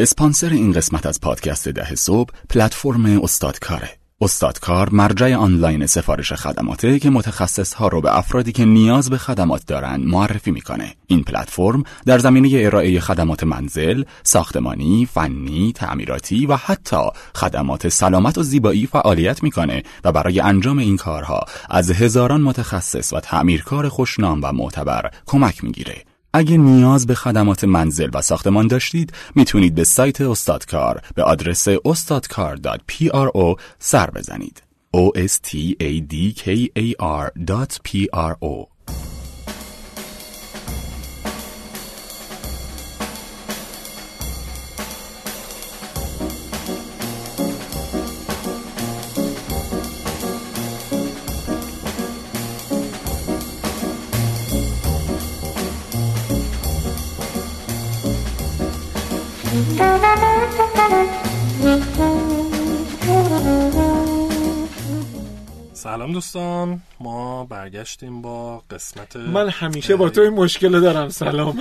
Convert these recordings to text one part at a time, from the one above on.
اسپانسر این قسمت از پادکست ده صبح پلتفرم استادکاره. استادکار مرجع آنلاین سفارش خدماته که متخصص ها رو به افرادی که نیاز به خدمات دارند معرفی می‌کنه. این پلتفرم در زمینه ارائه خدمات منزل، ساختمانی، فنی، تعمیراتی و حتی خدمات سلامت و زیبایی فعالیت می‌کنه و برای انجام این کارها از هزاران متخصص و تعمیرکار خوشنام و معتبر کمک می‌گیره. اگه نیاز به خدمات منزل و ساختمان داشتید می‌تونید به سایت استادکار به آدرس استادکار.pro سر بزنید. o s t a d k a سلام دوستان ما برگشتیم با قسمت من همیشه با تو این مشکل دارم سلام.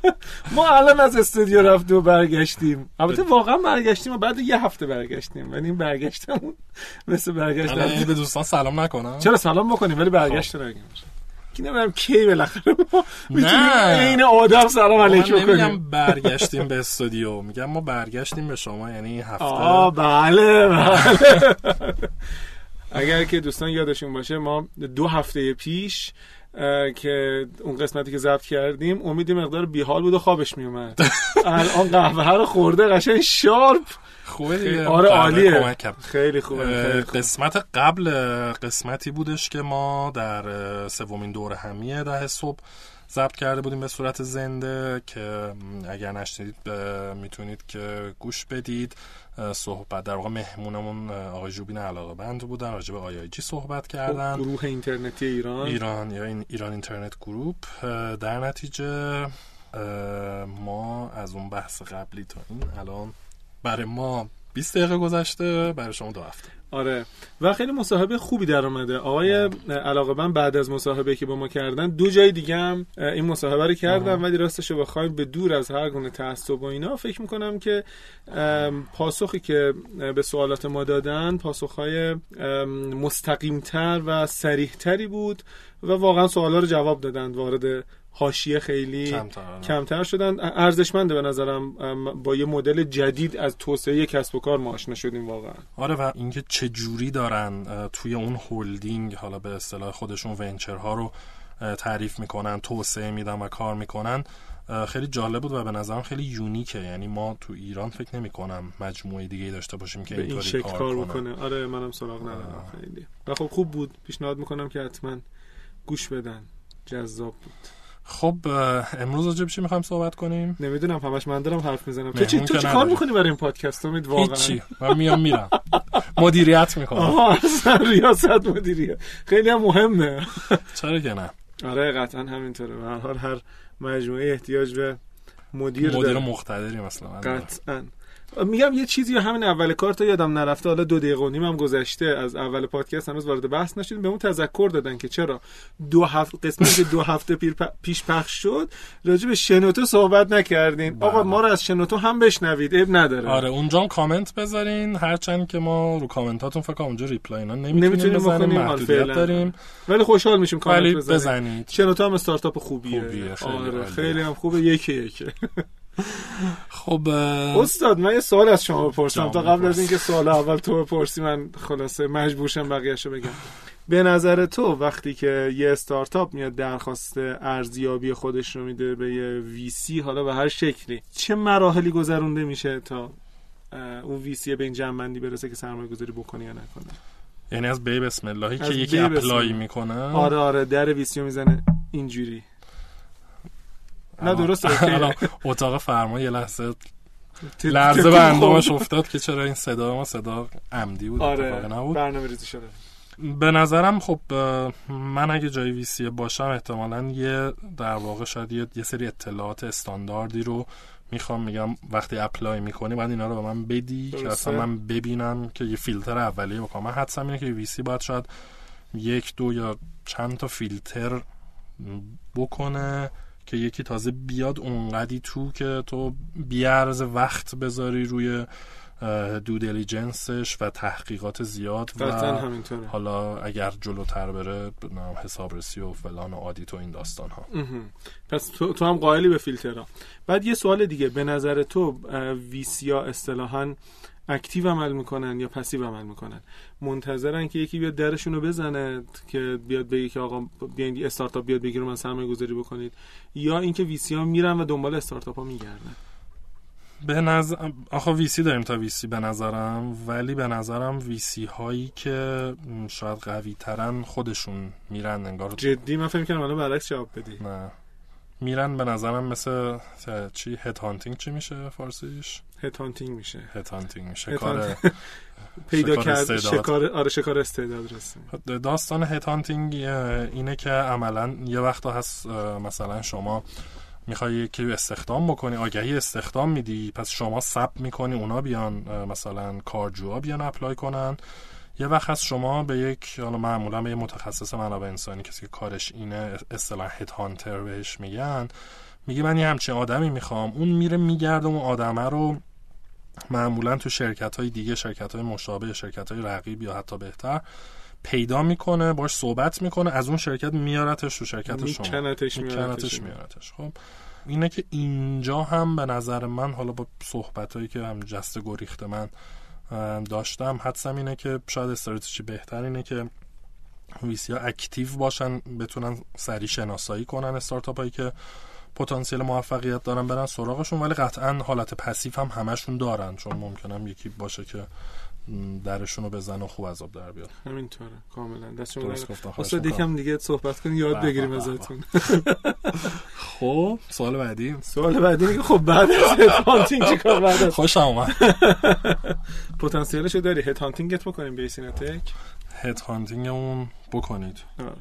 ما الان از استودیو رفتیم و برگشتیم. البته واقعا برگشتیم و بعد یه هفته برگشتیم ولی این برگشتمون مثل برگشت به دوستان سلام نکنم. چرا سلام بکنیم؟ ولی برگشت نگیم کی نمی‌دونم کی بالاخره ما. این آدم سلام علیکم کنیم. برگشتیم به استودیو میگم ما برگشتیم به شما یعنی هفته. آه بله بله. اگر که دوستان یادشون باشه ما دو هفته پیش که اون قسمتی که ضبط کردیم امید مقدار بیحال بود و خوابش میومد الان قهوه رو خورده قشنگ شارپ. خوبه دیگه. آره عالیه. خیلی خوبه خیلی خوبه. قسمت قبل قسمتی بودش که ما در سومین دور همیه ده صبح ضبط کرده بودیم به صورت زنده که اگر نشنیدید می‌تونید که گوش بدید. صحبت. در واقع مهمونمون آقای جوبین علاقه بند بودن راجع به آی جی صحبت کردن. گروه اینترنتی ایران. ایران یا این ایران اینترنت گروپ. در نتیجه ما از اون بحث قبلی تا این الان برای ما 20 دقیقه گذشته برای شما دو هفته. آره. و خیلی مصاحبه خوبی در اومده. آقای علاقه من بعد از مصاحبه که با ما کردن دو جای دیگه هم این مصاحبه رو کردم ولی راستش رو بخوایم به دور از هر گونه تعصب و اینا فکر می‌کنم که پاسخی که به سوالات ما دادن پاسخهای مستقیمتر و سریحتری بود و واقعا سوالا رو جواب دادن وارد حاشیه خیلی کمتر آره. کمتر شدن. ارزشمنده به نظرم با یه مدل جدید از توسعه کسب و کار ما آشنا شدیم واقعا. آره و اینکه چه جوری دارن توی اون هولدینگ حالا به اصطلاح خودشون ونچرها رو تعریف می‌کنن توسعه میدن و کار می‌کنن خیلی جالب بود و به نظرم خیلی یونیکه. یعنی ما تو ایران فکر نمی کنم مجموعه دیگه داشته باشیم که به این اینطوری شکل کار, کار کنه. بکنه. آره منم سراغ ندارم. خیلی. و خب خوب بود. پیشنهاد می‌کنم که حتما گوش بدن. جذاب بود. خب امروز راجع چی می‌خوایم صحبت کنیم؟ نمی‌دونم همش من دارم حرف می‌زنم تو چی تو چی کار. می‌کنی برای این پادکست؟ امید واقعا. هیچی. من میام میرم. مدیریت می‌کنم. آها اصلا ریاست مدیریه. خیلی هم مهمه. چرا که نه؟ آره قطعا همینطوره. به هر حال هر مجموعه احتیاج به مدیر, مدیر مقتدری مثلا. قطعا. میگم یه چیزی همین اول کار تا یادم نرفته حالا دو دقیقه و نیم هم گذشته از اول پادکست هنوز وارد بحث نشدیم. به اون تذکر دادن که چرا دو هفته قسمتی که دو هفته پیش پخش شد. راجع به شنوتو صحبت نکردین. بله. آقا ما رو از شنوتو هم بشنوید عیب نداره. آره اونجا هم کامنت بذارین. هرچند که ما رو کامنتاتون فکر کنم اونجا ریپلای اینا نمی‌تونیم بزنیم محدودیت. داریم. ولی خوشحال میشیم کامنت بزنید بزنید. شنوتو هم استارتاپ خوبیه, خوبیه، خیلی آره. خیلی هم خوبه. یکی یکی. خب استاد من یه سوال از شما بپرسم. تا قبل. از اینکه سوال اول تو بپرسی من خلاصه مجبور شم بقیه‌شو بگم. به نظر تو وقتی که یه استارتاپ میاد درخواست ارزیابی خودش رو میده به یه ویسی حالا به هر شکلی چه مراحلی گذرونده میشه تا اون ویسی به این جنبندی برسه که سرمایه گذاری بکنه یا نکنه یعنی از بای بسم اللهی که یکی apply. می‌کنه؟ آره آره در VC رو می‌زنه اینجوری. نه الان اتاق فرمان یه لحظه لرزه به اندامش افتاد که چرا این صدا ما صدا عمدی بود آره نبود. برنامه ریزی شده. به نظرم خب من اگه جای VC باشم احتمالا یه در واقع شاید یه, یه سری اطلاعات استانداردی رو می‌خوام میگم وقتی apply می‌کنی باید اینا رو به من بدی که درسته. اصلا من ببینم که یه فیلتر اولیه بکنم. من حدسم اینه که VC باید شاید یک دو یا چند تا فیلتر بکنه. که یکی تازه بیاد اونقدی تو که تو بیارز وقت بذاری روی دو دیلیجنسش و تحقیقات زیاد و همینطوره. حالا اگر جلوتر بره حسابرسی و فلان و آدیت و این داستان ها پس تو, تو هم قائلی به فیلترها. بعد یه سوال دیگه. به نظر تو ویسیا اصطلاحا active عمل می‌کنن یا passive عمل می‌کنن. منتظرن که یکی بیاد درشون رو بزنه که بیاد بگه که آقا بیاین استارتاپ بیاد بگیره من سرمایه گذاری بکنید. یا اینکه VC ها میرن و دنبال استارتاپ ها میگردن. به نظر آخه ویسی داریم تا ویسی به نظرم ولی به نظرم VC هایی که شاید قوی ترن خودشون میرن انگار. جدی؟ من فکر کنم الان برعکس جواب بدی. نه. میرن به نظرم مثل چی؟ head hunting چی میشه فارسیش؟ head hunting میشه. head hunting میشه کار پیدا کرد شکار آره شکار استعداد رسیم داستان head hunting اینه که عملا یه وقتا هست مثلا شما می‌خوای یکی استخدام بکنی آگهی استخدام میدی پس شما صبر می‌کنی اونا بیان مثلا کارجوها بیان apply کنن. یه وقت هست شما به یک حالا معمولا به یه متخصص منابع انسانی کسی که کارش اینه اصطلاح head hunter بهش میگن میگه من یه همچین آدمی می‌خوام. اون میره میگرده اون آدمه رو معمولا تو شرکت های دیگه شرکت های مشابه شرکت های رقیب یا حتی بهتر پیدا می‌کنه باش صحبت می‌کنه از اون شرکت میارتش تو شرکت شما. میکنتش میارتش. خب اینه که اینجا هم به نظر من حالا با صحبت هایی که هم جست گریخته من داشتم. حدسم اینه که شاید استراتژی بهتر اینه که ویسی ها اکتیو باشن بتونن سری شناسایی کنن استارتاپ هایی که پتانسیل موفقیت دارن برن سراغشون ولی قطعا حالت passive هم همشون دارن چون ممکنم یکی باشه که درشون رو بزنه و خوب از آب در بیاد همینطوره کاملا. دستشون درست گفتم یکم دیگه صحبت کنیم یاد بگیریم ازتون. خب سوال بعدی؟ سوال بعدی که خب بعد از hunting چیکار بعد خوش اومد. پتانسیلشو داری. head hunting ت بکنیم بیسینتک head hunting مون بکنید. آره.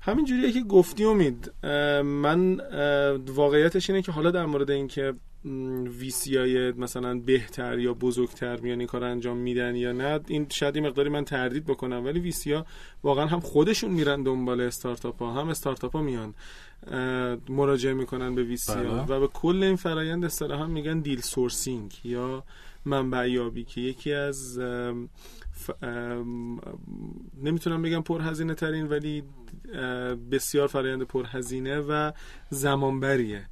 همین جوریه که گفتی امید. من واقعیتش اینه که حالا در مورد اینکه ویسی های مثلا بهتر یا بزرگتر میان این کار انجام میدن یا نه این شاید مقداری من تردید بکنم ولی ویسی ها واقعا هم خودشون میرن دنبال استارتاپ ها هم استارتاپ ها میان مراجعه می‌کنن به ویسی ها بله. و به کل این فرایند اصطلاحا میگن دیل سورسینگ یا منبع یابی که یکی از نمی‌تونم بگم پرهزینه ترین ولی بسیار فرایند پرهزینه و زمانبریه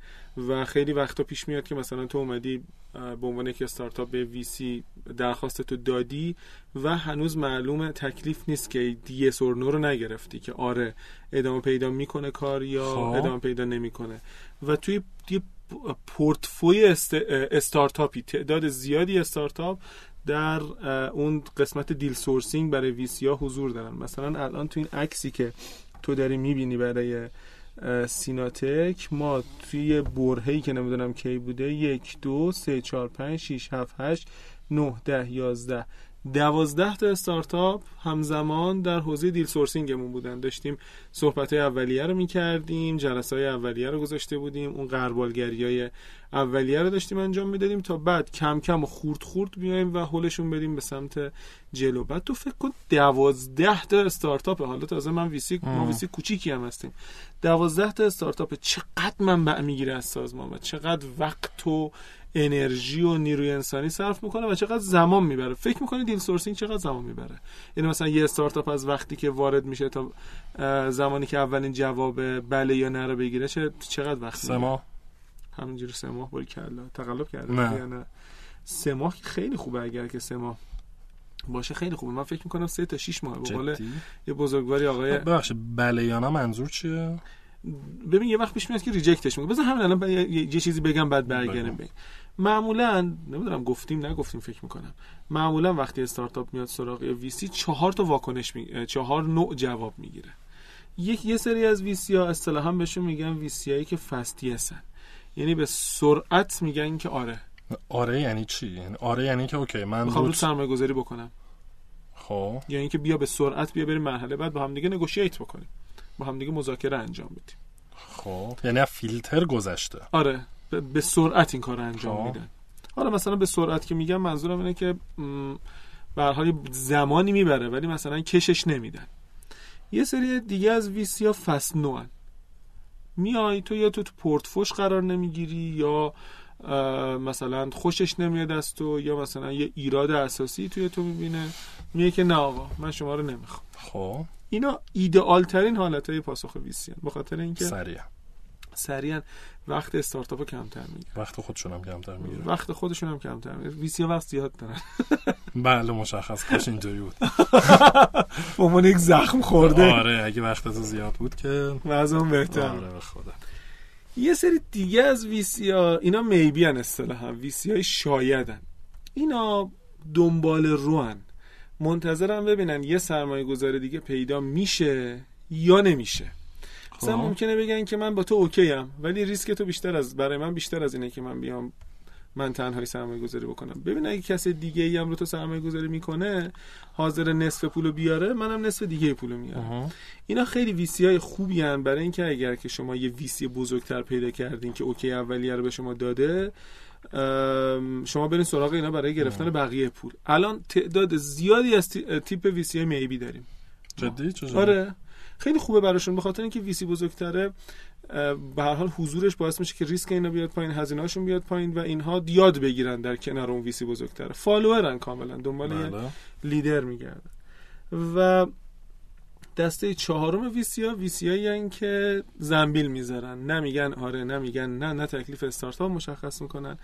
و خیلی وقتا پیش میاد که مثلا تو اومدی به عنوان یک استارتاپ به ویسی درخواست تو دادی و هنوز معلوم تکلیف نیست که دی سورنو رو نگرفتی که آره ادامه پیدا می‌کنه کار یا خب. ادامه پیدا نمی‌کنه و توی یه پورتفوی است... استارتاپی تعداد زیادی استارتاپ در اون قسمت دیل سورسینگ برای ویسی ها حضور دارن مثلا الان تو این عکسی که تو داری می‌بینی برای سیناتک. ما توی برهی که نمی‌دونم کی بوده یک دو سه چهار پنج شیش هفت هشت نه ده یازده. دوازده تا استارتاپ همزمان در حوزه دیل سورسینگمون بودن. داشتیم صحبت های اولیه رو می‌کردیم جلسه های اولیه رو گذاشته بودیم اون قربالگری های اولیه رو داشتیم انجام می‌دادیم تا بعد کم کم و خورد خورد بیایم و حلشون بدیم به سمت جلو. بعد تو فکر کن دوازده تا استارتاپ حالا تازه من ویسی ما ویسی کوچیکی هم هستیم. دوازده تا استارتاپ چقدر منبع می‌گیره از سازمان و چقدر وقت و انرژی و نیروی انسانی صرف می‌کنه و چقدر زمان می‌بره. فکر می‌کنه دیل سورسینگ چقدر زمان می‌بره؟ یعنی مثلا یه استارتاپ از وقتی که وارد میشه تا زمانی که اولین جواب بله یا نه رو بگیره چقدر وقت سه ماه. همینجوری سه ماه باری کلا تقلب کرده نه. نه سه ماه خیلی خوبه اگر که سه ماه باشه خیلی خوبه. من فکر می‌کنم سه تا 6 ماه. به یه بزرگواری آقای ببخشید بله یا نه منظور چیه؟ ببین یه وقت پیش میاد که ریجکتش می‌کنه. بذار همین الان یه چیزی بگم بعد برگردیم بگیم معمولا نمی‌دونم گفتیم نگفتیم فکر می‌کنم. معمولا وقتی استارتاپ میاد سراغ وی سی چهار تا واکنش می... چهار نوع جواب می‌گیره. یک یه سری از وی سی ها اصطلاحا بهشون میگن وی سی هایی که فستی هستن. یعنی به سرعت میگن که آره. آره یعنی چی؟ یعنی آره یعنی که اوکی من می‌خوام رو سرمایه گذاری بکنم. خب. یعنی که بیا به سرعت بیا بریم مرحله بعد با هم دیگه نگوشییت بکنیم. با هم دیگه مذاکره انجام بدیم خب یعنی فیلتر گذشته. آره به سرعت این کار انجام خب. میدن. حالا مثلا به سرعت که میگم منظورم اینه که به حال زمانی می‌بره ولی مثلا کشش نمیدن. یه سری دیگه از ویسی ها فست نوان میای تو یا تو تو پورتفوش قرار نمی‌گیری یا مثلا خوشش نمیاد از تو یا مثلا یه ایراد اساسی توی تو می‌بینه. میگه که نه آقا من شما رو نمی‌خوام. خب. اینا ایدئال ترین حالت های پاسخ ویسی به خاطر اینکه سریع. سریعا وقت استارتاپ کمتر می‌گیره. وقت خودشون هم کمتر می‌گیره. وقت خودشون هم کمتر می‌گیره. ویسی وقت زیاد دارن. بله مشخص کاش اینطوری بود. به عنوان یک زخم خورده. آره اگه وقت تو زیاد بود که. وضعم بهتر. آره به خدا. یه سری دیگه از ویسی ها اینا میبی ان اصطلاحا. ویسی های شایدن. اینا دنبال روان منتظرم ببینن یه سرمایه گذار دیگه پیدا میشه یا نمیشه مثلا خب. ممکنه بگن که من با تو اوکی ام ولی ریسک تو بیشتر از برای من بیشتر از اینه که من بیام من تنهایی سرمایه گذاری بکنم ببین اگه کسی دیگه ای هم رو تو سرمایه گذاری می‌کنه حاضر نصف پولو بیاره منم نصف دیگه پولو میارم. اینا خیلی ویسی های خوبی هن برای اینکه اگر که شما یه ویسی بزرگتر پیدا کردین که اوکی اولیه رو به شما داده شما برین سراغ اینا برای گرفتن بقیه پول. الان تعداد زیادی از تی- تیپ ویسی های میبی داریم. جدی؟ آره. خیلی خوبه براشون. به خاطر اینکه ویسی بزرگتره اه، به هر حال حضورش باعث میشه که ریسک اینا بیاد پایین هزینه هاشون بیاد پایین و اینها یاد بگیرن در کنار اون ویسی بزرگتره. فالوورن کاملا. دنبال بله. لیدر میگردن. و دسته چهارم ویسی ها ویسی هایی که زنبیل می‌ذارن. نه میگن آره نه میگن نه نه تکلیف استارتاپ مشخص می‌کنن.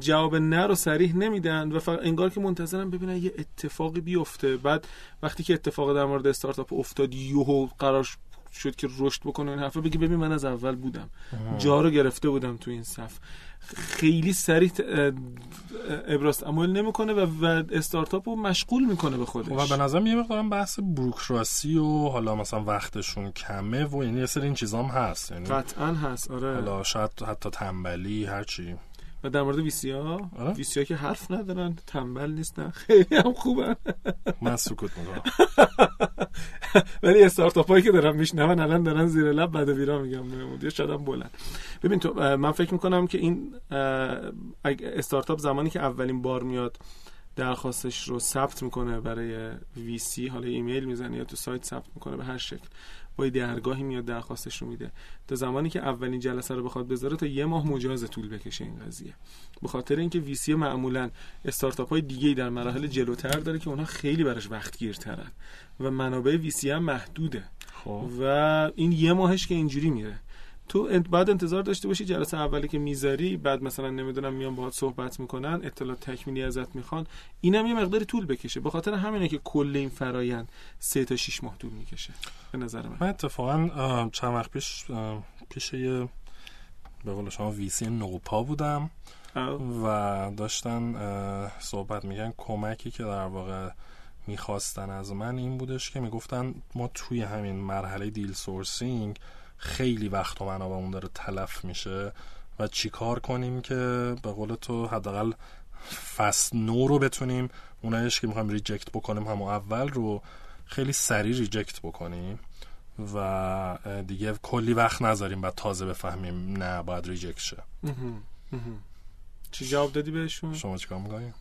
جواب نه رو سریح نمیدن و فقط انگار که منتظرن ببینن یه اتفاقی بیفته. بعد وقتی که اتفاق در مورد استارتاپ افتاد یهو قرار شد که رشد بکنه این حرفا بگی ببین من از اول بودم. جا رو گرفته بودم تو این صف. خیلی سریع ابراز عمل نمی‌کنه و, و استارتاپ رو مشغول می‌کنه به خودش. و به نظرم یه مقدارم بحث بروکراسی و حالا مثلا وقتشون کمه و یعنی یه سری این چیزام هست یعنی قطعا هست آره. حالا شاید حتی تنبلی هرچی. و در مورد ویسی ها آره. ویسی ها که حرف ندارن تنبل نیستن. خیلی هم خوبن. من سکوت می‌کنم. ولی استارتاپ هایی که دارن میشنون الان دارن زیر لب بد و بیرا میگم. شاید هم بلند. ببین تو من فکر می‌کنم که این استارتاپ زمانی که اولین بار میاد درخواستش رو ثبت می‌کنه برای وی سی حالا ایمیل می‌زنه یا تو سایت ثبت می‌کنه به هر شکل. با درگاهی میاد درخواستش رو میده. تا زمانی که اولین جلسه رو بخواد بذاره تا یه ماه مجاز طول بکشه این قضیه. به خاطر اینکه وی سی معمولا استارتاپ های دیگه در مراحل جلوتر داره که اونها خیلی براش وقت گیرترن و منابع وی سی هم محدوده. خب. و این یه ماهش که اینجوری میره. تو بعد انتظار داشته باشی جلسه اولی که می‌ذاری بعد مثلا نمی‌دونم میان باهات صحبت می‌کنن اطلاع تکمیلی ازت می‌خوان. اینم یه مقداری طول بکشه. به خاطر همینه که کل این فرایند سه تا 6 ماه طول می‌کشه. به نظر من. من اتفاقا چند وقت پیش پیش یه به قول شما VC نوپا بودم. و داشتن صحبت میگن کمکی که در واقع می‌خواستن از من این بودش که می‌گفتن ما توی همین مرحله deal sourcing خیلی وقت و منابعمون داره تلف میشه و چیکار کنیم که به قول تو حداقل fast no رو بتونیم اونایش که می‌خوایم reject بکنیم همون اول رو خیلی سریع reject بکنیم و دیگه کلی وقت نذاریم بعد تازه بفهمیم نه باید reject شه. چی جواب دادی بهشون؟ شما چیکار می‌کنیم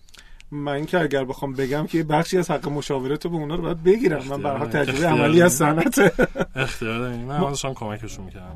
من که اگر بخوام بگم که یه بخشی از حق مشاوره تو به اونا رو باید بگیرم. من اختیار تجربه. عملی از صنعت. اختیار من داشتم کمکشون می‌کردم.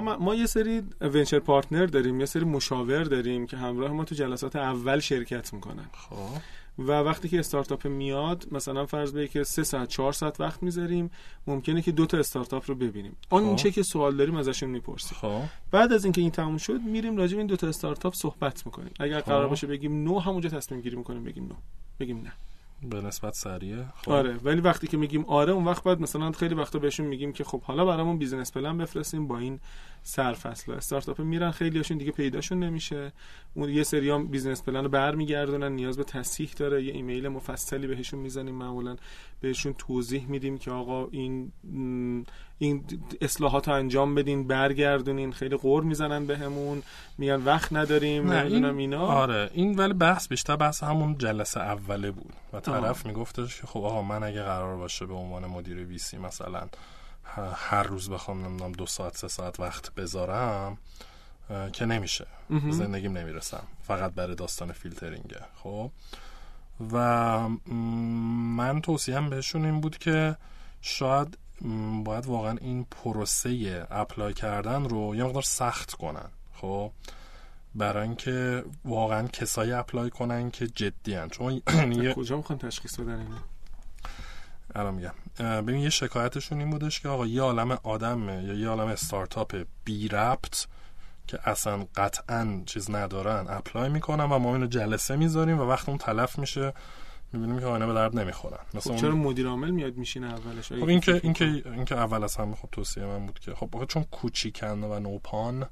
ما ما یه سری venture partner داریم یه سری مشاور داریم که همراه ما تو جلسات اول شرکت می‌کنن. خب. و وقتی که استارتاپ میاد مثلا فرض بگیر که 3 ساعت 4 ساعت وقت می‌ذاریم ممکنه که دو تا استارتاپ رو ببینیم. آن چه که سوال داریم ازشون می‌پرسیم. خب. بعد از اینکه این تموم شد میریم راجع به این دو تا استارتاپ صحبت می‌کنیم. اگر قرار باشه بگیم no همونجا تصمیم گیری می‌کنیم بگیم no بگیم نه. به نسبت سریعه خب. آره ولی وقتی که میگیم آره اون وقت باید مثلا خیلی وقتا بهشون میگیم که خب حالا برامون business plan بفرستیم با این سرفصل استارتاپ میرن خیلیاشون دیگه پیداشون نمیشه. اون یه سری هم business plan رو برمیگردونن نیاز به تصحیح داره. یه ایمیل مفصلی بهشون می‌زنیم معمولا بهشون توضیح میدیم که آقا این این اصلاحات رو انجام بدین برگردونین خیلی غر می‌زنن بهمون میگن وقت نداریم نمی‌دونم اینا. آره این ولی بحث بیشتر بحث همون جلسه اوله بود و طرف میگفتش که خب آقا من اگه قرار باشه به عنوان مدیر VC مثلا هر روز بخوام نمی‌دونم دو ساعت سه ساعت وقت بذارم که نمیشه. زندگیم نمی‌رسم. فقط برای داستان فیلترینگه. خب؟ و من توصیم بهشون این بود که شاید باید واقعا این پروسه apply کردن رو یه مقدار سخت کنن خب؟ برای اینکه واقعا کسایی apply کنن که جدی‌ان. چون کجا می‌خوان تشخیص بدن اینو؟ الان میگم. ببین یه شکایتشون این بودش که آقا یه عالم آدم یا یه عالم استارتاپ بی ربط که اصلا قطعا چیز ندارن. اپلای می‌کنن و ما اینو جلسه می‌ذاریم و وقت اون تلف میشه می‌بینیم که اینا به درد نمی‌خورن مثلا خب چرا مدیر عامل میاد میشینه اولش؟ خب این که این که این که اول از همه خب توصیه من بود که خب چون کوچیکن و نوپان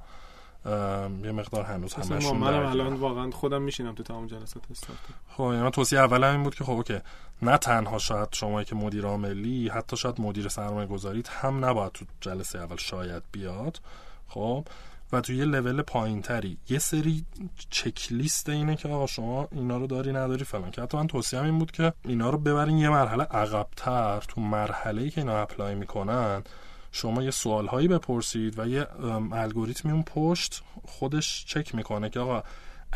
یه مقدار هنوز همشون منم الان واقعا خودم میشینم تو تمام جلسات استارتاپ خب یعنی توصیه اول این بود که خب okay نه تنها شاید شما که مدیر عاملی حتی شاید مدیر سرمایه گذاریت هم نباید تو جلسه اول شاید بیاد. خب و تو یه لول پایین تری یه سری چک لیست اینه که آقا شما اینا رو داری نداری فلان. که حتی من توصیه این بود که اینا رو ببرین یه مرحله عقبتر تو مرحله ای که اینا apply می‌کنن. شما یه سوال هایی بپرسید و یه الگوریتمی اون پشت خودش چک می‌کنه که آقا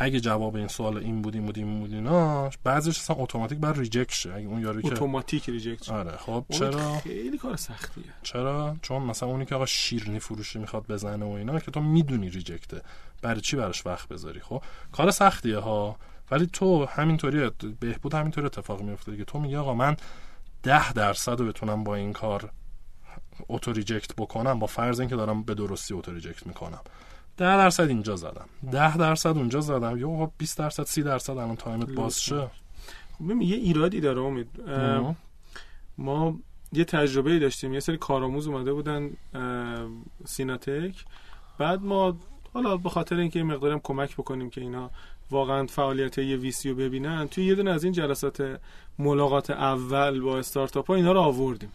اگه جواب این سوال این بود این بود این بود اینا بعضیش اصلا اتوماتیک بر reject شه. اگه اون یاری که اتوماتیک reject آره خب چرا؟ خیلی کار سختیه. چرا؟ چون مثلا اونی که آقا شیرنی فروشی می‌خواد بزنه و اینا که تو می‌دونی reject ه. برای چی براش وقت بذاری؟ خب کار سختیه ها. ولی تو همینطوری بهبود همینطوری اتفاق میفته که تو میگی آقا من ده درصد رو بتونم با این کار auto reject بکنم با فرض اینکه دارم به درستی auto reject می‌کنم. ده درصد اینجا زدم. ده درصد اونجا زدم. یا 20 درصد سی درصد الان تایمت باز شه. خب یه ایرادی داره امید. ما یه تجربه داشتیم. یه سری کارآموز اومده بودن سیناتک. بعد ما حالا به خاطر اینکه این مقدارم کمک بکنیم که اینا واقعا فعالیت یه VC رو ببینن توی یه دونه از این جلسات ملاقات اول با استارتاپ ها اینا رو آوردیم.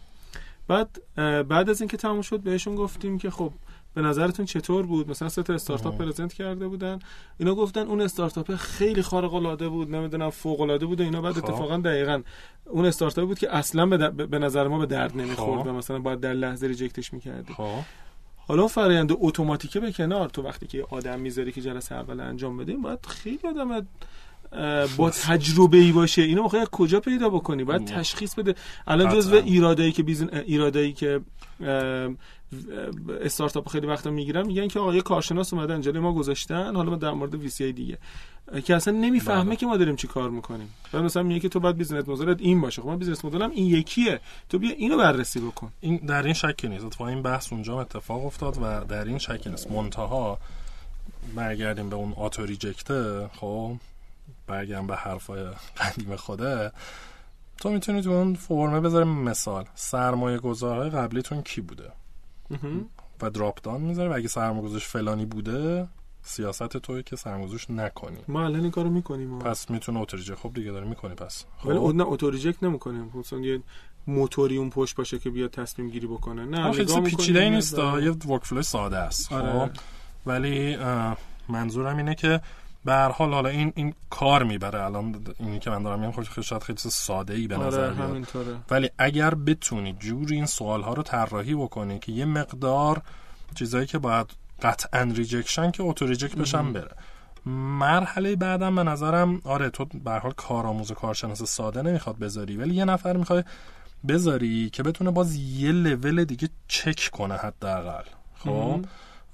بعد بعد از اینکه تموم شد بهشون گفتیم که خب به نظرتون چطور بود مثلا سه تا استارتاپ پرزنت کرده بودن اینا گفتن اون استارتاپ خیلی خارق العاده بود نمی‌دونم فوق العاده بود و اینا بعد خب. اتفاقا دقیقا اون استارتاپ بود که اصلا به, نظر ما به درد نمی‌خورد خب. و مثلا باید در لحظه ریجکتش می‌کردی خب. حالا فرآیند اتوماتیکه به کنار تو وقتی که آدم می‌ذاری که جلسه اول انجام بده باید خیلی آدم با تجربه ای باشه. اینو موقع کجا پیدا بکنی؟ باید تشخیص بده. الان جزو ایرادایی که بیزن ایرادایی که استارتاپ خیلی وقتا می‌گیرن میگن که آقا یه کارشناس اومدن جلوی ما گذاشتن حالا ما در مورد VC دیگه. که اصلا نمی‌فهمه بله. که ما داریم چی کار می‌کنیم. بعد مثلا میگه که تو باید business model ت این باشه. خب من business model م این یکیه. تو بیا اینو بررسی بکن. این در این شکی نیست. اتفاقا این بحث اونجا اتفاق افتاد و در این شکی نیست. منتها برگردیم به اون auto reject ه خب؟ برگردیم به حرفای قدیم خوده تو می‌تونی تو اون فرمه بذاریم مثال. سرمایه گذارهای قبلیتون کی بوده؟ و دراپ دان می‌ذاره و اگه سرمایه‌گذارش فلانی بوده سیاست توی که سرمایه‌گذاریش نکنی. ما الان این کارو می‌کنیم پس می‌تونه اتوریجک خب دیگه داره می‌کنی پس. خب. ولی نه اتوریجک نمی‌کنیم. مثلا یه موتوری اون پشت باشه که بیاد تصمیم گیری بکنه. نه خیلی پیچیده نیست یه ورک ساده است. آره. خب. ولی منظورم اینه که به هر حال حالا این این کار می‌بره. الان اینی که من دارم میگم خب شاید خیلی ساده ای به آره، نظر بیاد. ولی اگر بتونی جوری این سوال ها رو طراحی بکنی که یه مقدار چیزایی که باید قطعا reject شن که auto reject بشن بره. مرحله بعدم به نظرم آره تو به حال کارآموز کارشناس ساده نمی‌خواد بذاری ولی یه نفر می‌خوای بذاری که بتونه باز یه لول دیگه چک کنه حداقل. خب؟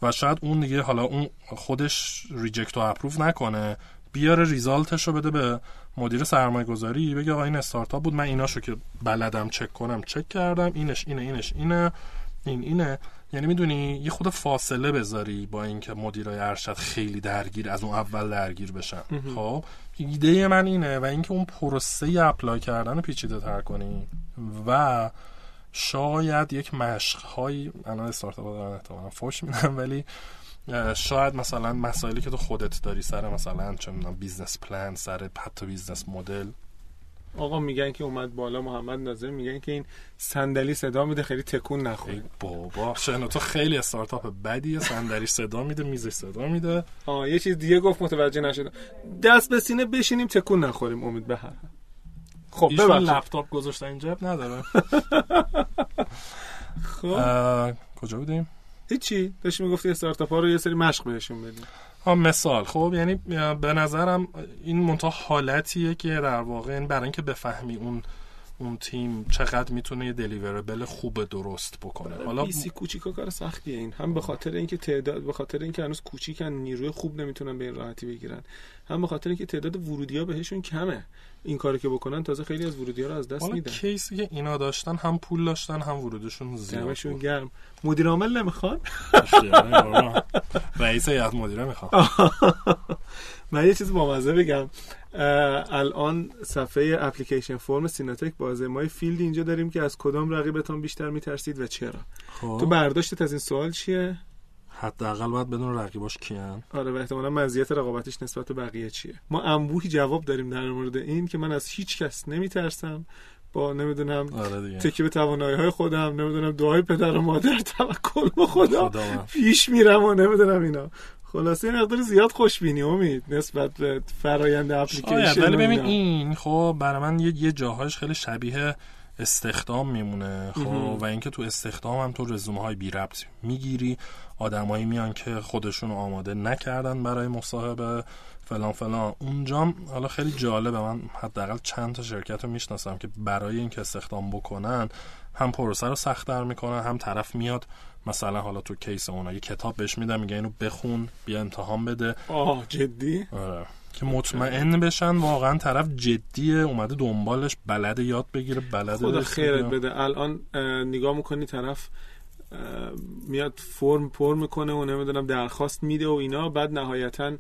و شاید اون دیگه حالا اون خودش reject و approve نکنه بیاره result ش رو بده به مدیر سرمایه گذاری بگه آقا این استارتاپ بود من ایناشو که بلدم چک کنم چک کردم اینش اینه اینش اینه این اینه. یعنی می‌دونی یه خود فاصله بذاری با اینکه مدیرای ارشد خیلی درگیر از اون اول درگیر بشن. خب ایده من اینه و اینکه اون پروسه apply کردن رو پیچیده تر کنی و شاید یک مشق هایی الان استارتاپ دارن احتمالاً فوش میدن ولی شاید مثلا مسائلی که تو خودت داری سر مثلا چه می‌دونم business plan سر حتی business model. آقا میگن که اومد بالا محمد ناظر میگن که این صندلی صدا میده خیلی تکون نخوره. ای بابا شنو تو خیلی استارتاپ بدیه صندلی صدا میده میز صدا میده. آه یه چیز دیگه گفت متوجه نشدم. دست به سینه بشینیم تکون نخوریم امید به هر. خب ایشون لپتاپ گذاشته اینجا نداره خب. کجا بودیم؟ هیچی. داشتی می‌گفتی استارتاپ ها رو یه سری مشق بهشون بدیم ها مثال. خب یعنی به نظرم این منتها حالتیه که در واقع این برای اینکه بفهمی اون اون تیم چقدر می‌تونه یه دلیوربل خوب درست بکنه. حالا بی سی کوچیکا کار سختیه این. هم به خاطر اینکه تعداد به خاطر اینکه هنوز کوچیکن نیروی خوب نمی‌تونن به این راحتی بگیرن. هم به خاطر اینکه تعداد ورودی ها بهشون کمه. این کارو که بکنن تازه خیلی از ورودی ها رو از دست حالا میدن. case ی که اینا داشتن هم پول داشتن هم ورودشون زیاد بود. گرم. مدیر عامل نمی‌خوان؟ رئیس هیئت مدیره می‌خوام من یه چیز بامزه بگم. الان صفحه application form سیناتک بازه. ما یه field اینجا داریم که از کدام رقیبتان بیشتر میترسید و چرا؟ تو خب برداشتت از این سوال چیه؟ حداقل باید بدون رقیباش کیان آره و احتمالا مزیت رقابتش نسبت به بقیه چیه ما انبوهی جواب داریم در مورد این که من از هیچ کس نمیترسم با نمی‌دونم آره تکیه به توانایی های خودم نمی‌دونم دعای پدر و مادر توکل به خدا خدا. پیش میرم و نمی‌دونم اینا خلاصه این مقدار زیاد خوشبینی امید نسبت به فرایند اپلیکیشن ولی ببین. این خب برای من یه, یه جاهاش خیلی شبیه استخدام میمونه خب. و اینکه تو استخدام هم تو رزومه های بی ربط می‌گیری آدمایی میان که خودشون رو آماده نکردن برای مصاحبه فلان فلان. اونجام حالا خیلی جالبه. من حداقل چند تا شرکت رو می‌شناسم که برای اینکه استخدام بکنن هم پروسه رو سختتر می‌کنن هم طرف میاد. مثلا حالا تو کیس اونا یه کتاب بهش میدن میگه اینو بخون بیا امتحان بده. آه جدی؟ آره. که مطمئن بشن واقعا طرف جدیه اومده دنبالش بلد یاد بگیره بلد خدا. خیرت بده. الان اه، نگاه می‌کنی طرف میاد فرم پر می‌کنه و نمی‌دونم درخواست میده و اینا. بعد نهایتا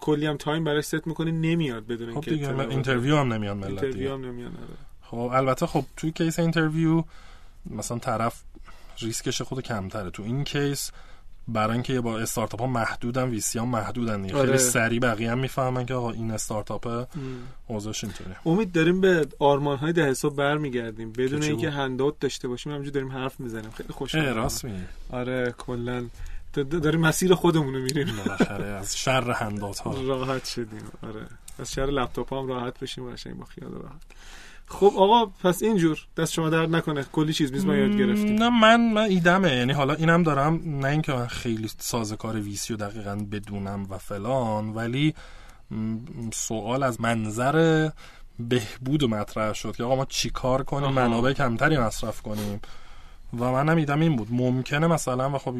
کلی هم time براش ست می‌کنه. نمیاد بدون خب دیگه من interview هم نمیان ملت اینترویو هم نمیاد آره. خب البته خب توی case interview مثلا طرف ریسکش خود کمتره. تو این case برای اینکه با استارتاپ ها محدودن VC ها محدودن دیگه. آره. خیلی سریع بقیه هم می‌فهمن که آقا این استارتاپ. اوضاعش اینطوره امید داریم به آرمان های ده حساب برمیگردیم. بدون اینکه بود؟ هندوت داشته باشیم همینجور داریم حرف می‌زنیم. خیلی خوشحال راست میگی. آره کلا. داریم مسیر خودمون رو میریم. بالاخره از شر هندات ها راحت شدیم. آره. از شهر لپتاپ هم راحت بشیم و قشنگ با خیال راحت. خب آقا پس اینجور. دست شما درد نکنه. کلی چیز میز ما یاد گرفتیم. نه من من ایدمه. یعنی حالا اینم دارم نه اینکه من خیلی سازکار ویسی رو دقیقا بدونم و فلان ولی سوال از منظر بهبود مطرح شد که آقا ما چی کار کنیم. منابع کمتری مصرف کنیم. و منم ایدم این بود. ممکنه مثلا و خب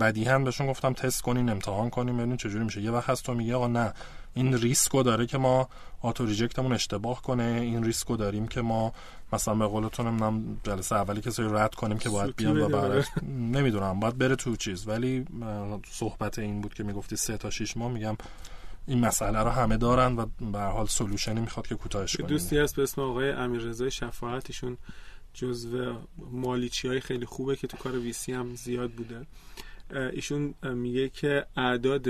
بدیهن بهشون گفتم تست کنین امتحان کنیم ببینین چجوری میشه. یه وقت هست تو میگه آقا نه این ریسکو داره که ما auto reject مون اشتباه کنه. این ریسکو داریم که ما مثلا به قولتون نمی‌دونم جلسه اولی کسی رد کنیم که باید بیان و برعکس نمی‌دونم. باید بره تو چیز. ولی صحبت این بود که می‌گفتی سه تا شیش ماه میگم این مسئله رو همه دارن و به هر حال سلوشنی می‌خواد که کوتاهش کنیم. دوستی هست به اسم آقای امیررضا شفاعت ایشون جزو مالیچی های خیلی خوبه که تو کار ویسی هم زیاد بوده. ایشون میگه که اعداد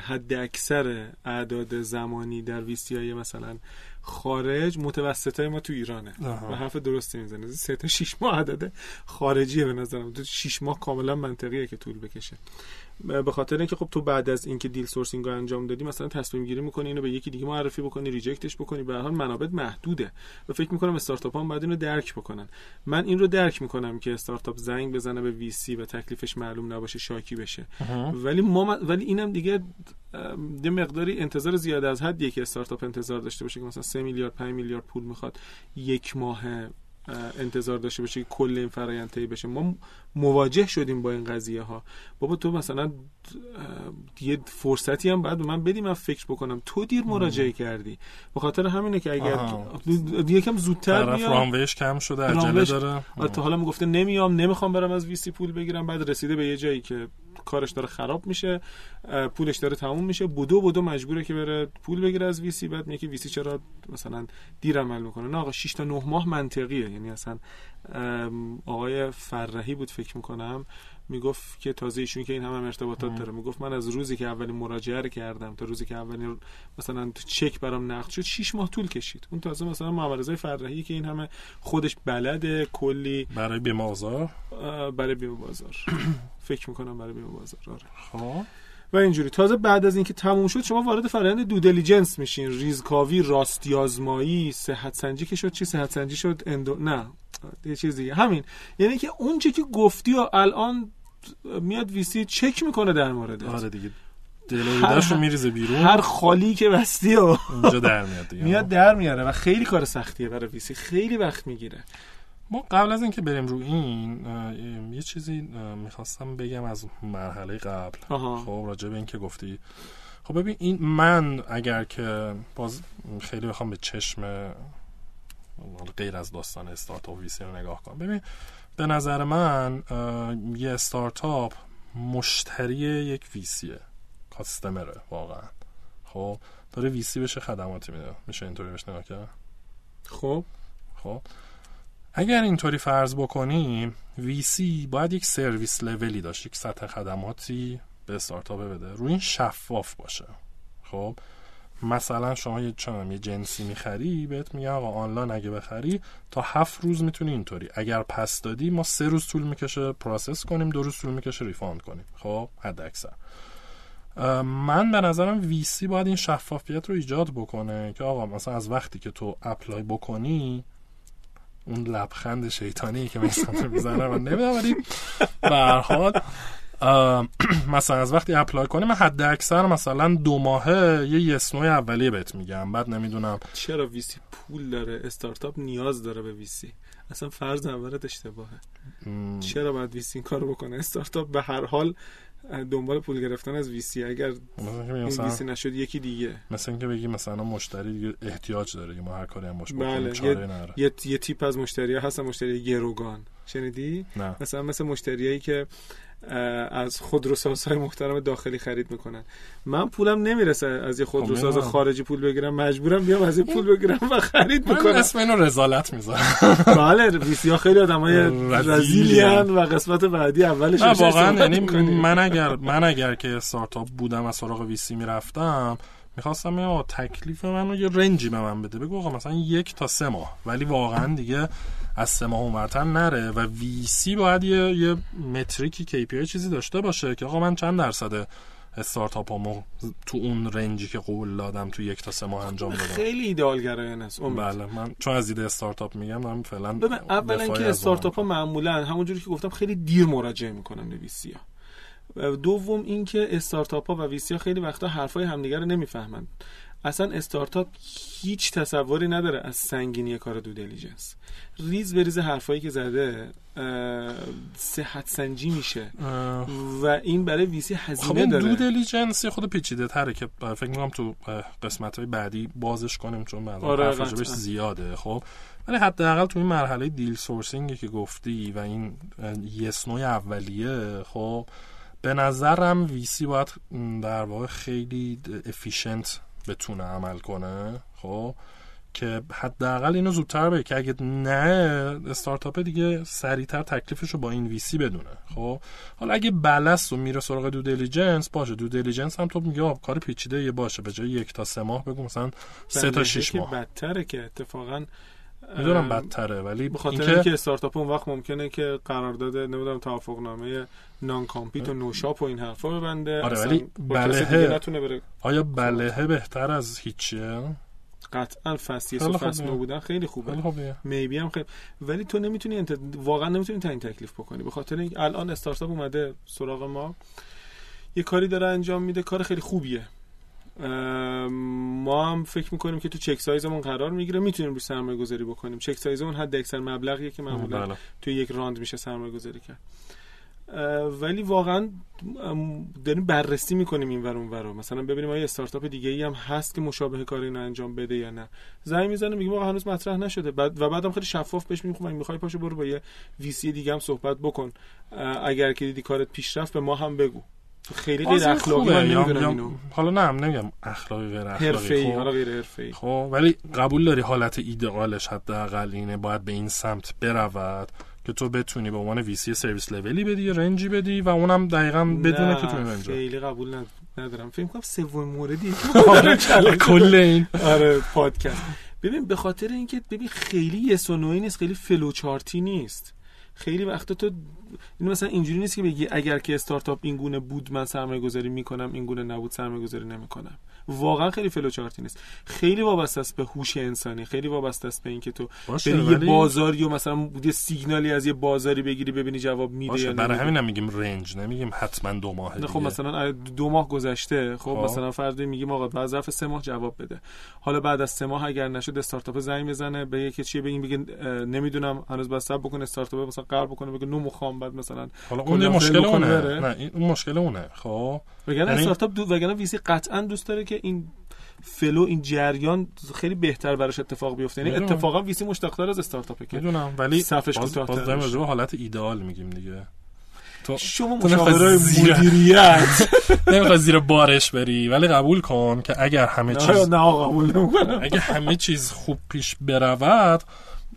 حد اکثر اعداد زمانی در ویسی های مثلا خارج متوسط های ما تو ایرانه. آها. و حرف درستی می‌زنه. سه تا شیش ماه عدد خارجیه به نظرم. تو شیش ماه کاملا منطقیه که طول بکشه. به خاطر اینکه خب تو بعد از اینکه دیل سورسینگ رو انجام دادی مثلا تصمیم گیری می‌کنی اینو به یکی دیگه معرفی بکنی ریجکتش بکنی به هر حال منابع محدوده و فکر می‌کنم استارتاپ هم باید اینو درک بکنن. من این رو درک می‌کنم که استارتاپ زنگ بزنه به وی سی و تکلیفش معلوم نباشه شاکی بشه. ولی ما ولی اینم دیگه یه مقداری انتظار زیاد از حدیه که استارتاپ انتظار داشته باشه که مثلا 3 میلیارد 5 میلیارد پول می‌خواد یک ماه انتظار داشته باشه که کل این فرایند طی بشه. ما مواجه شدیم با این قضیه ها بابا تو مثلا یه فرصتی هم بعد من بدی من فکر بکنم. تو دیر مراجعه کردی. به خاطر همینه که اگر یکم زودتر بیام رانویش کم شده عجله داره. تا حالا می‌گفته نمیام نمی‌خوام برم از ویسی پول بگیرم بعد رسیده به یه جایی که کارش داره خراب میشه پولش داره تموم میشه. بودو بودو مجبوره که بره پول بگیره از ویسی بعد میگه ویسی چرا مثلا دیر عمل می‌کنه. نه آقا 6 تا 9 ماه منطقیه. یعنی اصلا آقای فرحی بود فکر می‌کنم. می‌گفت که تازه ایشون که این هم, هم ارتباطات داره. می‌گفت من از روزی که اولین مراجعه رو کردم تا روزی که اولین مثلا چک برام نقد شد 6 ماه طول کشید. اون تازه مثلا معامله فرحی که این همه خودش بلده کلی برای بیمه بازار برای بیمه بازار. فکر می‌کنم برای بیمه بازار آره. خب. و اینجوری. تازه بعد از اینکه تموم شد شما وارد فرآیند due diligence میشین. ریزکاوی راستی آزمایی صحت سنجی که شد چی؟ صحت سنجی شد اندو نه یه چیز دیگه. همین. یعنی که اون چی که گفتی و الان میاد VC چک می‌کنه در مورد. آره دیگه. دل و رودش رو میریزه بیرون. هر خالی که بستی و اونجا در میاد دیگه. میاد در میاره و خیلی کار سختیه برای VC. خیلی وقت می‌گیره. ما قبل از اینکه بریم رو این یه چیزی می‌خواستم بگم از مرحله قبل. خب راجع به اینکه گفتی. خب ببین این من اگر که باز خیلی بخوام به چشم غیر از داستان استارتاپ ویسی رو نگاه کنم. ببین به نظر من یه استارتاپ مشتری یک ویسیه کاستمره واقعا. خب داره ویسی بشه خدماتی میده. میشه اینطوری بهش نگاه کرد؟ خب. خب. اگر اینطوری فرض بکنیم VC باید یک service level ی داشت یک سطح خدماتی به استارتاپ بده. روی این شفاف باشه. خب. مثلا شما یه چنم یه جنسی می‌خری بهت میگه آقا آنلاین اگه بخری تا هفت روز می‌تونی اینطوری. اگر پس دادی ما سه روز طول می‌کشه process کنیم دو روز طول می‌کشه refund کنیم. خب حد اکثر من به نظرم VC باید این شفافیت رو ایجاد بکنه که آقا مثلا از وقتی که تو apply بکنی اون لبخند شیطانی که من می‌زنه من نمی‌دونم ولی به مثلا از وقتی apply کنی من حد اکثر مثلا دو ماهه یه yes no ی اولیه بهت میگم. بعد نمی‌دونم. چرا VC پول داره؟ استارتاپ نیاز داره به VC اصلا فرض اولت اشتباهه. چرا باید VC این کارو بکنه؟ استارتاپ به هر حال دنبال پول گرفتن از VC اگر این VC نشد یکی دیگه. مثلا اینکه بگی مثلا مشتری دیگه احتیاج داره ما هر کاری هم باش بله. یه, یه, یه تیپ از مشتری ها هستن مشتری گروگان. شنیدی؟ نه. مثلا مثل مشتریایی که از خودروسازهای محترم داخلی خرید می‌کنن. من پولم نمی‌رسه از یه خودروساز خب خارجی پول بگیرم مجبورم بیام از این پول بگیرم و خرید می‌کنم. اسم اینو رزالت می‌ذارم. بله ویسی ها خیلی آدمای رزیلی و قسمت بعدی اولش واقعا یعنی من اگر من اگر که استارتاپ بودم از سراغ ویسی می‌رفتم می‌خواستم یا تکلیف منو یه رنجی به من بده. بگو آقا مثلا یک تا سه ماه. ولی واقعا دیگه از سه ماه اونورتر نره و وی سی باید یه, یه متریکی KPI چیزی داشته باشه که آقا من چند درصد استارتاپ همو تو اون رنجی که قول دادم تو یک تا سه ماه انجام دادم خیلی ایدئال گرایانه است بله من چون از دید استارتاپ میگم من فعلا اولا که استارتاپ ها معمولا همونجوری که گفتم خیلی دیر مراجعه می‌کنن به ویسی ها. دوم اینکه استارتاپ ها و VC ها خیلی وقتا حرفای همدیگه رو نمی‌فهمن اصلا استارتاپ هیچ تصوری نداره از سنگینی کار due diligence ریز به ریز حرفایی که زده صحت سنجی میشه. و این برای VC هزینه خب داره. due diligence خود پیچیده تره که فکر می‌کنم تو قسمت های بعدی بازش کنیم چون بعضا آره زیاده خب. ولی حداقل تو این مرحله deal sourcing ی که گفتی و این yes no ی اولیه خب به نظرم VC باید در واقع خیلی efficient بتونه عمل کنه خب؟ که حداقل اینو زودتر بگه که اگه نه استارتاپ دیگه سریعتر تکلیفش رو با این VC بدونه خب؟ حالا اگه بلست و میره سراغ due diligence باشه. due diligence هم تو میگه کار پیچیده یه باشه. به جای یک تا سه ماه بگو مثلا سه تا شش ماه. بدتره که اتفاقا می‌دونم بدتره ولی به خاطر اینکه استارتاپ اون وقت ممکنه که قرارداد نمی‌دونم توافق نامه نان کامپیت و نوشاپ و این حرفا ببنده آره ولی بلهه. آیا بلهه بهتر از هیچیه؟ قطعا فصل و فصل نو بودن خیلی خوبه. میبی هم خیلی ولی تو نمی‌تونی انت... واقعا نمی‌تونی تعیین تکلیف بکنی. به خاطر اینکه الان استارتاپ اومده سراغ ما. یه کاری داره انجام میده کار خیلی خوبیه. ما هم فکر می‌کنیم که تو چک سایزمون قرار می‌گیره. می‌تونیم روی سرمایه گذاری بکنیم. چک سایزمون حد اکثر مبلغیه که معمولا بله. تو یک راند میشه سرمایه گذاری کرد ولی واقعا داریم بررسی می‌کنیم این ور اون ور مثلا ببینیم آیا استارتاپ دیگه ای هم هست که مشابه کاری اینو انجام بده یا نه. زنگ می‌زنه میگیم آقا هنوز مطرح نشده. بعد و بعدم خیلی شفاف بهش میگم خب می‌خوای پاشو برو با یه ویسی دیگه هم صحبت بکن. اگر که دیدی کارت پیشرفت به ما هم بگو. خیلی غیر اخلاقی من نمی‌دونم اینو. حالا نه نمیگم اخلاقی غیر اخلاقی. حرفه‌ای خب. حالا غیر حرفه‌ای. خب ولی قبول داری حالت ایدئالش حداقل اینه باید به این سمت برود که تو بتونی به عنوان ویسی سرویس لولی بدی رنجی بدی و اونم دقیقا بدونه که تو رنج خیلی قبول ند- ندارم. فکر کنم سوم موردی کل این. آره پادکست. ببین به خاطر اینکه ببین خیلی یس و نوعی نیست خیلی فلوچارتی نیست. خیلی وقتا تو این مثلا اینجوری نیست که بگی اگر که استارتاپ این گونه بود من سرمایه گذاری می‌کنم این گونه نبود سرمایه گذاری نمی‌کنم. واقعا خیلی فلوچارتی نیست خیلی وابسته است به هوش انسانی خیلی وابسته است به اینکه تو بری یه ولی بازاری و مثلا یه سیگنالی از یه بازاری بگیری ببینی جواب میده یا برای. همین هم میگیم رنج نمیگیم حتما دو ماه خب دیگه. مثلا دو ماه گذشته خب خب. مثلا فرض میگیم آقا بعد ظرف سه ماه جواب بده حالا بعد از سه ماه اگر نشد استارتاپ زنگ بزنه به یکی چیه بگه اه، نمی‌دونم هنوز باید صبر بکنه استارتاپ مثلا قرار بکنه بگه نو مخوام بعد مثلا حالا اون یه مشکل اونه. نه این اون مشکل اونه خب وگرنه استارتاپ دو وگرنه VC قطعا دوست داره که این flow این جریان خیلی بهتر براش اتفاق بیفته یعنی. اتفاقا VC مشتاقتر از استارتاپه که می‌دونم ولی صفش باز, باز داریم. راجع حالت ایدئال میگیم دیگه تو شما زیر- مدیریت نمی‌خوای زیر بارش بری ولی قبول کن که اگر همه چیز نه قبول نمی‌کنم اگه همه چیز خوب پیش برود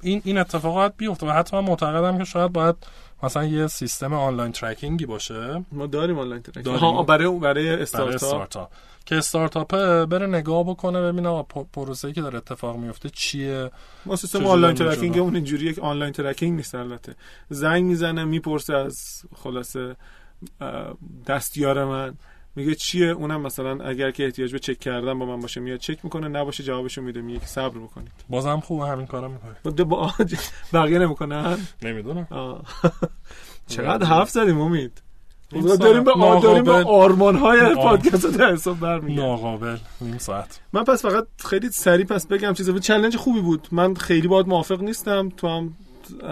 این این اتفاقات بیفته و حتی من معتقدم که شاید باید مثلا یه سیستم online tracking ی باشه. ما داریم online track داریم. ها برای برای برای استارتاپ استارتاپ که استارتاپه بره نگاه بکنه ببینه پروسه‌ای که داره اتفاق میفته چیه؟ ما سیستم online؟ tracking اون اینجوریه که online tracking نیست البته. زنگ می‌زنه می‌پرسه از خلاصه دستیار من. میگه چیه؟ اونم مثلا اگر که احتیاج به چک کردن با من باشه میاد چک می‌کنه نباشه جوابشو میده میگه که صبر بکنید. بازم خوبه همین کارا می‌کنه با بقیه نمی‌کنن؟ نمی‌دونم. چقدر حرف زدیم امید؟ داریم به داریم به. آرمان های. پادکست در حساب برمیگردیم. ناقابل. نیم ساعت. من پس فقط خیلی سریع پس بگم چیزا چالش خوبی بود. من خیلی باید موافق نیستم. تو هم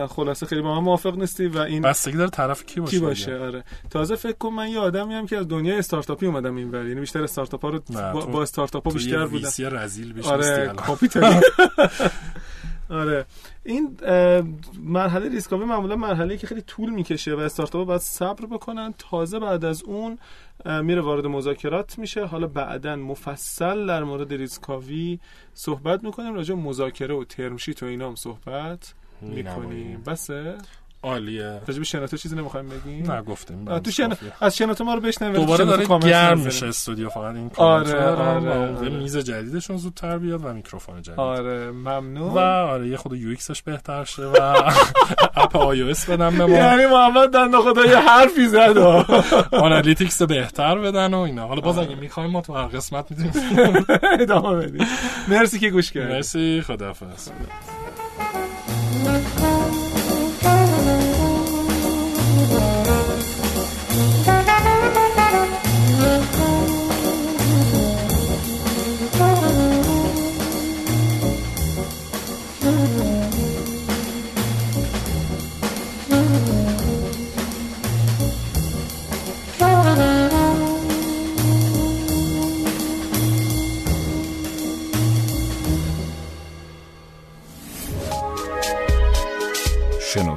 خلاصه خیلی با من موافق نیستی و این بستگی داره طرف کی باشه کی باشه دیگه. آره. تازه فکر کن من یه آدمی هم که از دنیای استارتاپی اومدم این ور یعنی بیشتر استارتاپ ها رو با, با استارتاپ ها بیشتر بودم. ویسی رزیل آره نیستی کاپیتالی آره. این مرحله ریسکاوی معمولا مرحله که خیلی طول می‌کشه و استارتاپ باید صبر بکنن. تازه بعد از اون میره وارد مذاکرات میشه. حالا بعدا مفصل در مورد ریسکاوی صحبت می‌کنیم. راجع مذاکره و ترمشیت و اینا هم صحبت. می‌کنیم. بسه؟ عالیه. راجع به شناتو چیزی نمی‌خوایم بگیم؟ نه گفتیم. تو شن... از شناتو ما رو بشنوید دوباره داره گرم. میشه استودیو فقط این آره، آره، آره. میز جدیدشون زودتر بیاد و میکروفون جدید. آره ممنون. و آره یه خود UX ش بهتر شه و app iOS بدن به ما. یعنی محمد دند خدا یه حرفی زد. analytics بهتر بدن و اینا. حالا باز اگه می‌خوایم ما تو هر قسمت می‌تونیم ادامه بدیم. مرسی که گوش کردید. مرسی خداحافظ.